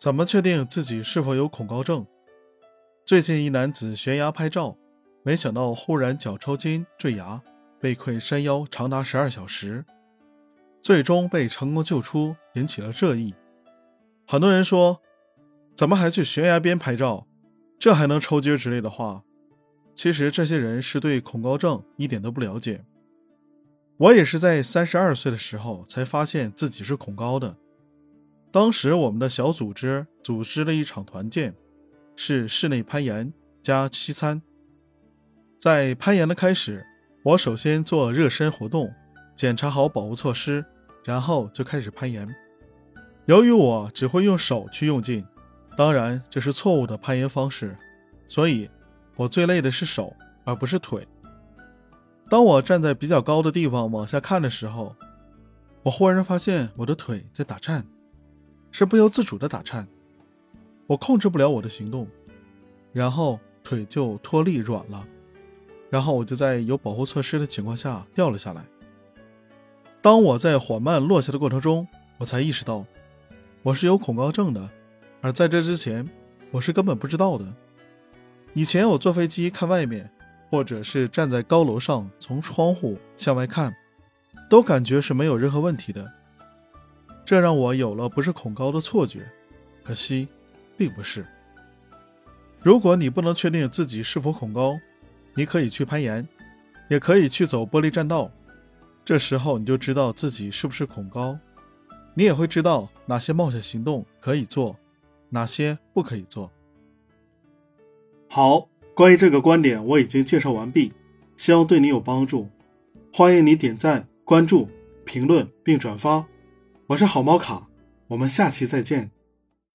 怎么确定自己是否有恐高症？最近一男子悬崖拍照，没想到忽然脚抽筋坠崖，被困山腰长达十二小时，最终被成功救出，引起了热议。很多人说，怎么还去悬崖边拍照？这还能抽筋之类的话？其实这些人是对恐高症一点都不了解。我也是在三十二岁的时候才发现自己是恐高的。当时我们的小组织组织了一场团建，是室内攀岩加西餐。在攀岩的开始，我首先做热身活动，检查好保护措施，然后就开始攀岩。由于我只会用手去用劲，当然这是错误的攀岩方式，所以我最累的是手，而不是腿。当我站在比较高的地方往下看的时候，我忽然发现我的腿在打颤。是不由自主的打颤，我控制不了我的行动，然后腿就脱力软了，然后我就在有保护措施的情况下掉了下来。当我在缓慢落下的过程中，我才意识到我是有恐高症的，而在这之前我是根本不知道的。以前我坐飞机看外面，或者是站在高楼上从窗户向外看，都感觉是没有任何问题的。这让我有了不是恐高的错觉，可惜，并不是。如果你不能确定自己是否恐高，你可以去攀岩，也可以去走玻璃栈道。这时候你就知道自己是不是恐高，你也会知道哪些冒险行动可以做，哪些不可以做。好，关于这个观点我已经介绍完毕，希望对你有帮助。欢迎你点赞、关注、评论并转发。我是好猫卡，我们下期再见。